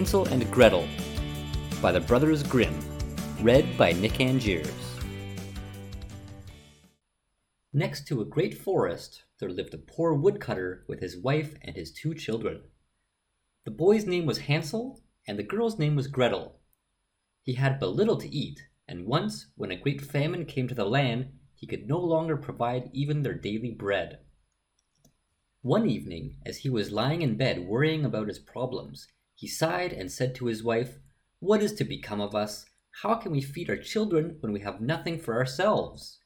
Hansel and Gretel by the Brothers Grimm, read by Nick Angiers. Next to a great forest, there lived a poor woodcutter with his wife and his two children. The boy's name was Hansel, and the girl's name was Gretel. He had but little to eat, and once, when a great famine came to the land, he could no longer provide even their daily bread. One evening, as he was lying in bed worrying about his problems, he sighed and said to his wife, What is to become of us? How can we feed our children when we have nothing for ourselves?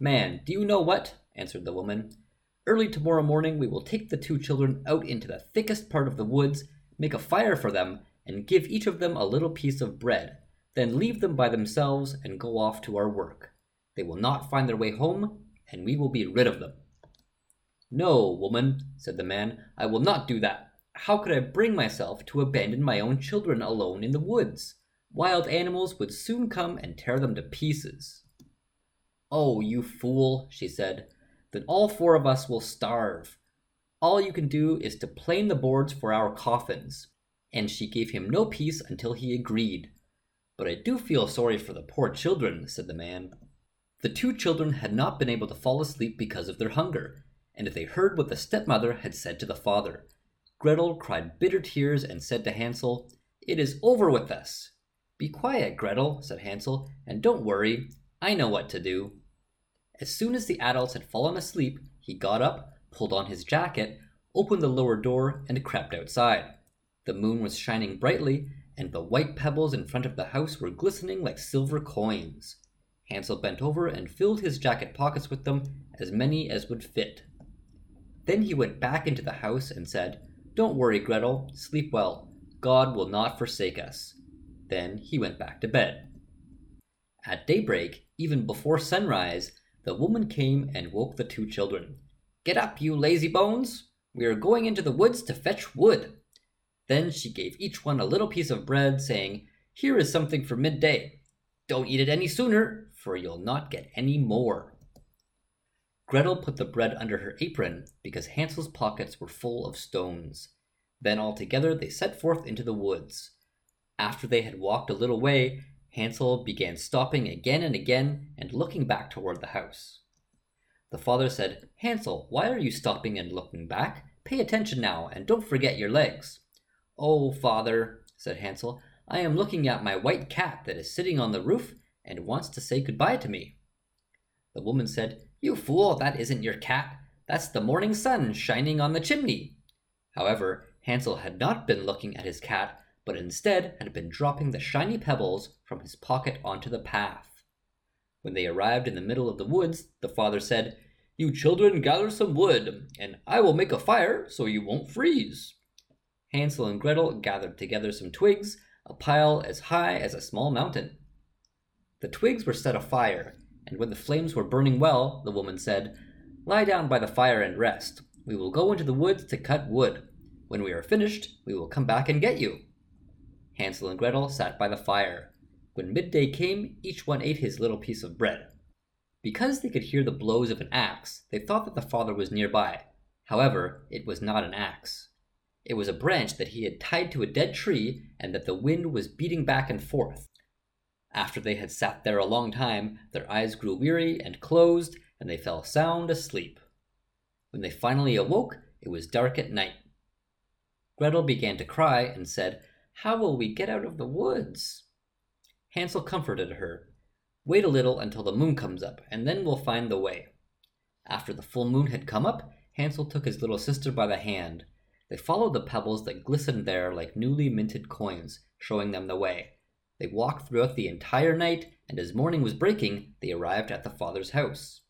Man, do you know what? answered the woman. Early tomorrow morning we will take the two children out into the thickest part of the woods, make a fire for them, and give each of them a little piece of bread, then leave them by themselves and go off to our work. They will not find their way home, and we will be rid of them. No, woman, said the man, I will not do that. How could I bring myself to abandon my own children alone in the woods? Wild animals would soon come and tear them to pieces. Oh, you fool, she said. Then all four of us will starve. All you can do is to plane the boards for our coffins. And she gave him no peace until he agreed. But I do feel sorry for the poor children, said the man. The two children had not been able to fall asleep because of their hunger, and they heard what the stepmother had said to the father. Gretel cried bitter tears and said to Hansel, It is over with us. Be quiet, Gretel, said Hansel, and don't worry. I know what to do. As soon as the adults had fallen asleep, he got up, pulled on his jacket, opened the lower door, and crept outside. The moon was shining brightly, and the white pebbles in front of the house were glistening like silver coins. Hansel bent over and filled his jacket pockets with them, as many as would fit. Then he went back into the house and said, Don't worry, Gretel, sleep well. God will not forsake us. Then he went back to bed. At daybreak, even before sunrise, the woman came and woke the two children. Get up, you lazy bones! We are going into the woods to fetch wood. Then she gave each one a little piece of bread, saying, Here is something for midday. Don't eat it any sooner, for you'll not get any more. Gretel put the bread under her apron because Hansel's pockets were full of stones. Then all together they set forth into the woods. After they had walked a little way, Hansel began stopping again and again and looking back toward the house. The father said, Hansel, why are you stopping and looking back? Pay attention now, and don't forget your legs. Oh, father, said Hansel, I am looking at my white cat that is sitting on the roof and wants to say goodbye to me. The woman said, You fool, that isn't your cat. That's the morning sun shining on the chimney. However, Hansel had not been looking at his cat, but instead had been dropping the shiny pebbles from his pocket onto the path. When they arrived in the middle of the woods, the father said, You children gather some wood, and I will make a fire so you won't freeze. Hansel and Gretel gathered together some twigs, a pile as high as a small mountain. The twigs were set afire, and when the flames were burning well, the woman said, Lie down by the fire and rest. We will go into the woods to cut wood. When we are finished, we will come back and get you. Hansel and Gretel sat by the fire. When midday came, each one ate his little piece of bread. Because they could hear the blows of an axe, they thought that the father was nearby. However, it was not an axe. It was a branch that he had tied to a dead tree and that the wind was beating back and forth. After they had sat there a long time, their eyes grew weary and closed, and they fell sound asleep. When they finally awoke, it was dark at night. Gretel began to cry and said, How will we get out of the woods? Hansel comforted her. Wait a little until the moon comes up, and then we'll find the way. After the full moon had come up, Hansel took his little sister by the hand. They followed the pebbles that glistened there like newly minted coins, showing them the way. They walked throughout the entire night, and as morning was breaking, they arrived at the father's house.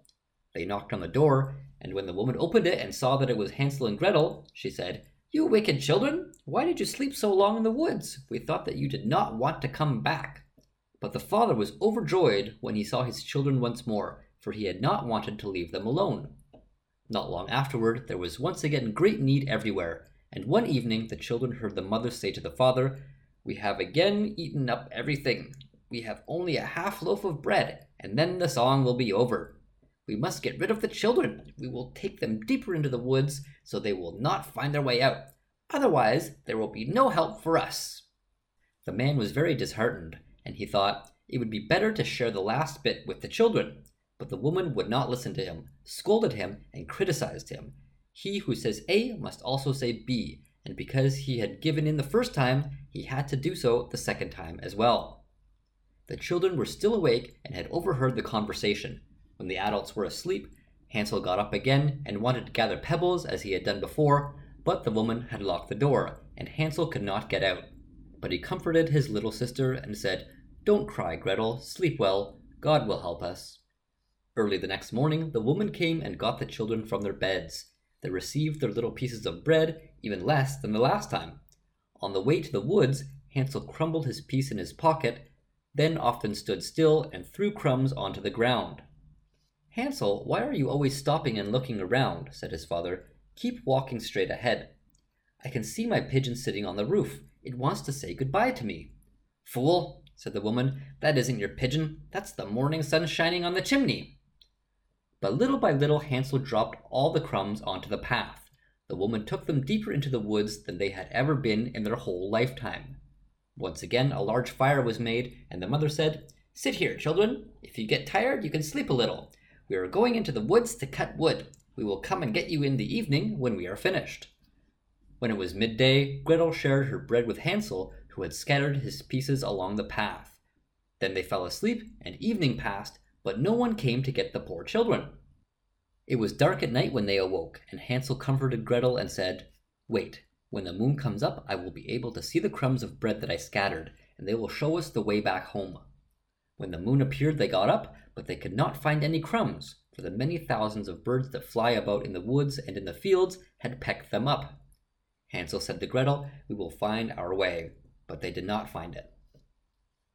They knocked on the door, and when the woman opened it and saw that it was Hansel and Gretel, she said, You wicked children, why did you sleep so long in the woods? We thought that you did not want to come back. But the father was overjoyed when he saw his children once more, for he had not wanted to leave them alone. Not long afterward, there was once again great need everywhere, and one evening the children heard the mother say to the father, We have again eaten up everything. We have only a half loaf of bread, and then the song will be over. We must get rid of the children. We will take them deeper into the woods so they will not find their way out. Otherwise, there will be no help for us. The man was very disheartened, and he thought it would be better to share the last bit with the children. But the woman would not listen to him, scolded him, and criticized him. He who says A must also say B, and because he had given in the first time, he had to do so the second time as well. The children were still awake and had overheard the conversation. When the adults were asleep, Hansel got up again and wanted to gather pebbles as he had done before, but the woman had locked the door, and Hansel could not get out. But he comforted his little sister and said, Don't cry, Gretel, sleep well, God will help us. Early the next morning, the woman came and got the children from their beds. They received their little pieces of bread, even less than the last time. On the way to the woods, Hansel crumbled his piece in his pocket, then often stood still and threw crumbs onto the ground. Hansel, why are you always stopping and looking around? said his father. Keep walking straight ahead. I can see my pigeon sitting on the roof. It wants to say goodbye to me. Fool, said the woman, that isn't your pigeon. That's the morning sun shining on the chimney. But little by little Hansel dropped all the crumbs onto the path. The woman took them deeper into the woods than they had ever been in their whole lifetime. Once again, a large fire was made, and the mother said, Sit here, children. If you get tired, you can sleep a little. We are going into the woods to cut wood. We will come and get you in the evening when we are finished. When it was midday, Gretel shared her bread with Hansel, who had scattered his pieces along the path. Then they fell asleep, and evening passed, but no one came to get the poor children. It was dark at night when they awoke, and Hansel comforted Gretel and said, Wait, when the moon comes up, I will be able to see the crumbs of bread that I scattered, and they will show us the way back home. When the moon appeared, they got up, but they could not find any crumbs, for the many thousands of birds that fly about in the woods and in the fields had pecked them up. Hansel said to Gretel, We will find our way, but they did not find it.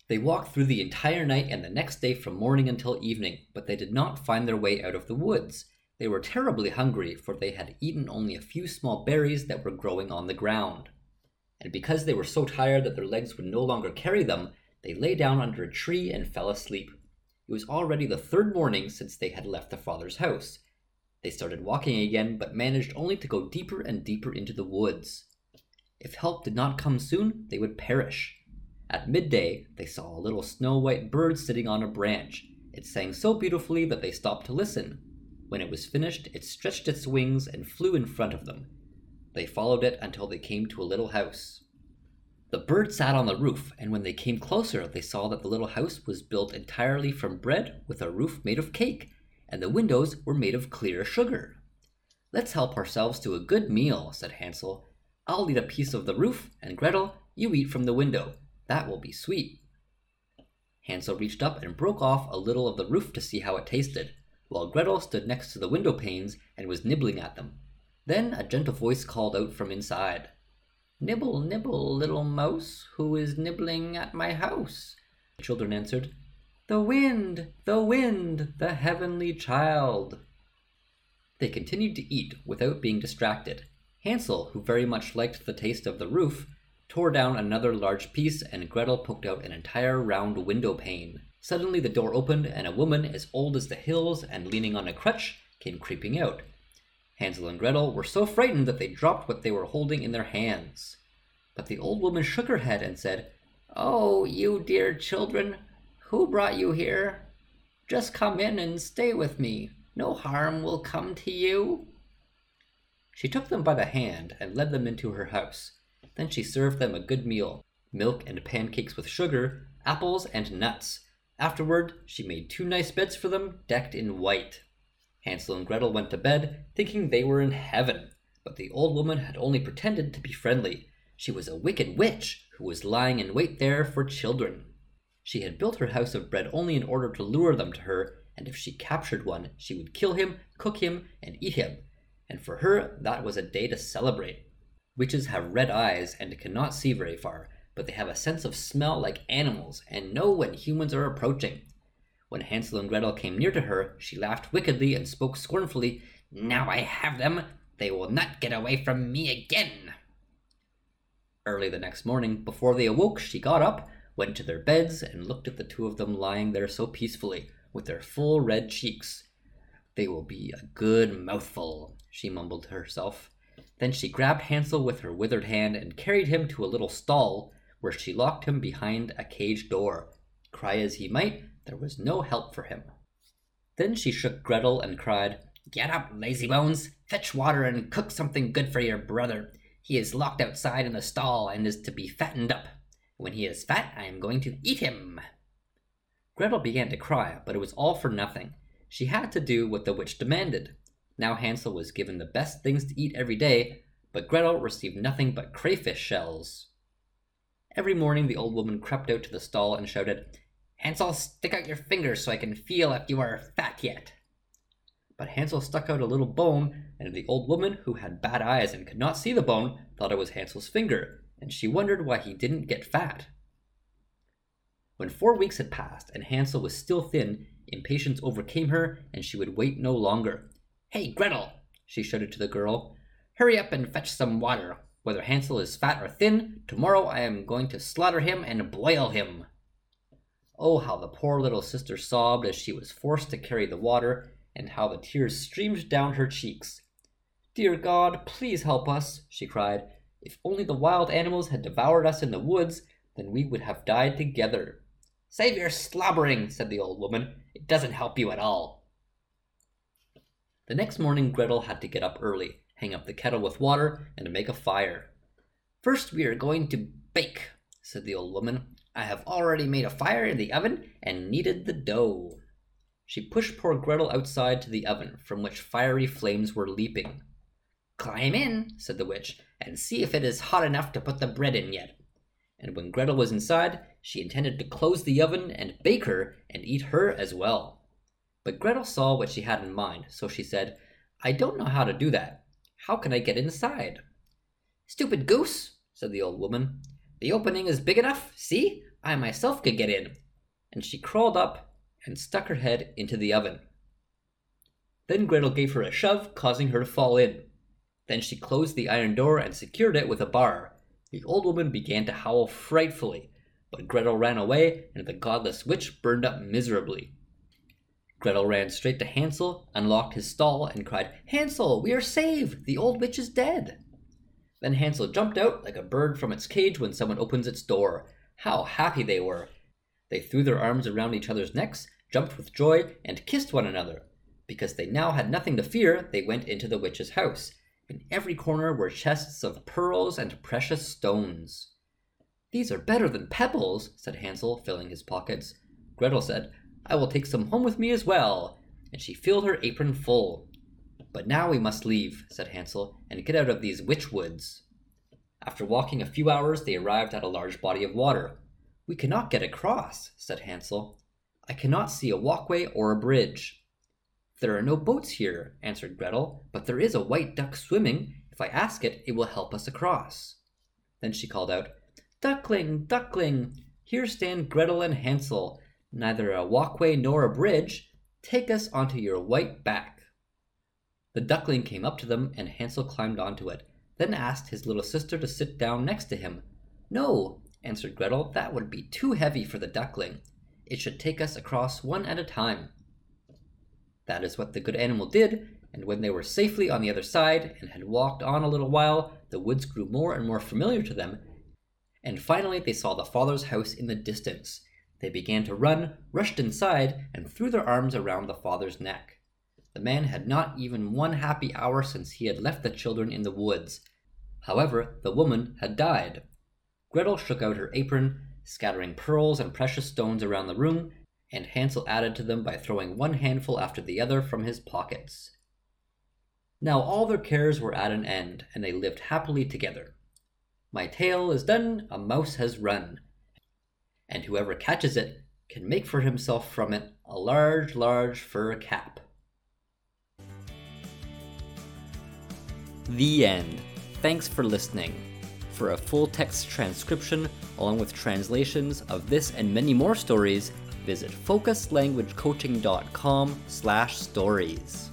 They walked through the entire night and the next day from morning until evening, but they did not find their way out of the woods. They were terribly hungry, for they had eaten only a few small berries that were growing on the ground. And because they were so tired that their legs would no longer carry them, they lay down under a tree and fell asleep. It was already the third morning since they had left the father's house. They started walking again, but managed only to go deeper and deeper into the woods. If help did not come soon, they would perish. At midday, they saw a little snow white bird sitting on a branch. It sang so beautifully that they stopped to listen. When it was finished, it stretched its wings and flew in front of them. They followed it until they came to a little house. The bird sat on the roof, and when they came closer, they saw that the little house was built entirely from bread with a roof made of cake, and the windows were made of clear sugar. Let's help ourselves to a good meal, said Hansel. I'll eat a piece of the roof, and Gretel, you eat from the window. That will be sweet. Hansel reached up and broke off a little of the roof to see how it tasted, while Gretel stood next to the window panes and was nibbling at them. Then a gentle voice called out from inside. Nibble, nibble, little mouse, who is nibbling at my house? The children answered, The wind, the wind, the heavenly child. They continued to eat without being distracted. Hansel, who very much liked the taste of the roof, tore down another large piece, and Gretel poked out an entire round window pane. Suddenly the door opened, and a woman as old as the hills and leaning on a crutch came creeping out. Hansel and Gretel were so frightened that they dropped what they were holding in their hands. But the old woman shook her head and said, Oh, you dear children, who brought you here? Just come in and stay with me. No harm will come to you. She took them by the hand and led them into her house. Then she served them a good meal milk and pancakes with sugar, apples and nuts. Afterward, she made two nice beds for them, decked in white. Hansel and Gretel went to bed, thinking they were in heaven. But the old woman had only pretended to be friendly. She was a wicked witch who was lying in wait there for children. She had built her house of bread only in order to lure them to her, and if she captured one, she would kill him, cook him, and eat him. And for her, that was a day to celebrate. Witches have red eyes and cannot see very far, but they have a sense of smell like animals and know when humans are approaching. When Hansel and Gretel came near to her, she laughed wickedly and spoke scornfully, Now I have them! They will not get away from me again! Early the next morning, before they awoke, she got up, went to their beds, and looked at the two of them lying there so peacefully, with their full red cheeks. They will be a good mouthful, she mumbled to herself. Then she grabbed Hansel with her withered hand and carried him to a little stall where she locked him behind a cage door. Cry as he might, there was no help for him. Then she shook Gretel and cried, Get up, lazy bones! Fetch water and cook something good for your brother. He is locked outside in the stall and is to be fattened up. When he is fat, I am going to eat him. Gretel began to cry, but it was all for nothing. She had to do what the witch demanded. Now Hansel was given the best things to eat every day, but Gretel received nothing but crayfish shells. Every morning the old woman crept out to the stall and shouted, Hansel, stick out your fingers so I can feel if you are fat yet. But Hansel stuck out a little bone, and the old woman, who had bad eyes and could not see the bone, thought it was Hansel's finger, and she wondered why he didn't get fat. When four weeks had passed and Hansel was still thin, impatience overcame her, and she would wait no longer. Hey, Gretel! she shouted to the girl. Hurry up and fetch some water. Whether Hansel is fat or thin, tomorrow I am going to slaughter him and boil him. Oh, how the poor little sister sobbed as she was forced to carry the water, and how the tears streamed down her cheeks. Dear God, please help us, she cried. If only the wild animals had devoured us in the woods, then we would have died together. Save your slobbering, said the old woman. It doesn't help you at all. The next morning, Gretel had to get up early, hang up the kettle with water, and make a fire. First, we are going to bake, said the old woman. I have already made a fire in the oven and kneaded the dough. She pushed poor Gretel outside to the oven, from which fiery flames were leaping. Climb in, said the witch, and see if it is hot enough to put the bread in yet. And when Gretel was inside, she intended to close the oven and bake her and eat her as well. But Gretel saw what she had in mind, so she said, I don't know how to do that. How can I get inside? Stupid goose, said the old woman. The opening is big enough. See, I myself could get in. And she crawled up and stuck her head into the oven. Then Gretel gave her a shove, causing her to fall in. Then she closed the iron door and secured it with a bar. The old woman began to howl frightfully, but Gretel ran away, and the godless witch burned up miserably. Gretel ran straight to Hansel, unlocked his stall, and cried, Hansel, we are saved! The old witch is dead! Then Hansel jumped out like a bird from its cage when someone opens its door. How happy they were! They threw their arms around each other's necks jumped with joy, and kissed one another. Because they now had nothing to fear, they went into the witch's house. In every corner were chests of pearls and precious stones. These are better than pebbles, said Hansel, filling his pockets. Gretel said, I will take some home with me as well. And she filled her apron full. But now we must leave, said Hansel, and get out of these witch woods. After walking a few hours, they arrived at a large body of water. We cannot get across, said Hansel. I cannot see a walkway or a bridge. There are no boats here, answered Gretel, but there is a white duck swimming. If I ask it, it will help us across. Then she called out, Duckling, duckling, here stand Gretel and Hansel, neither a walkway nor a bridge. Take us onto your white back. The duckling came up to them, and Hansel climbed onto it, then asked his little sister to sit down next to him. No, answered Gretel, that would be too heavy for the duckling. It should take us across one at a time. That is what the good animal did, and when they were safely on the other side and had walked on a little while, the woods grew more and more familiar to them, and finally they saw the father's house in the distance. They began to run, rushed inside, and threw their arms around the father's neck. The man had not even one happy hour since he had left the children in the woods. However, the woman had died. Gretel shook out her apron, scattering pearls and precious stones around the room, and Hansel added to them by throwing one handful after the other from his pockets. Now all their cares were at an end, and they lived happily together. My tale is done, a mouse has run, and whoever catches it can make for himself from it a large, large fur cap. The end. Thanks for listening. For a full text transcription, along with translations of this and many more stories, visit focuslanguagecoaching.com slash stories.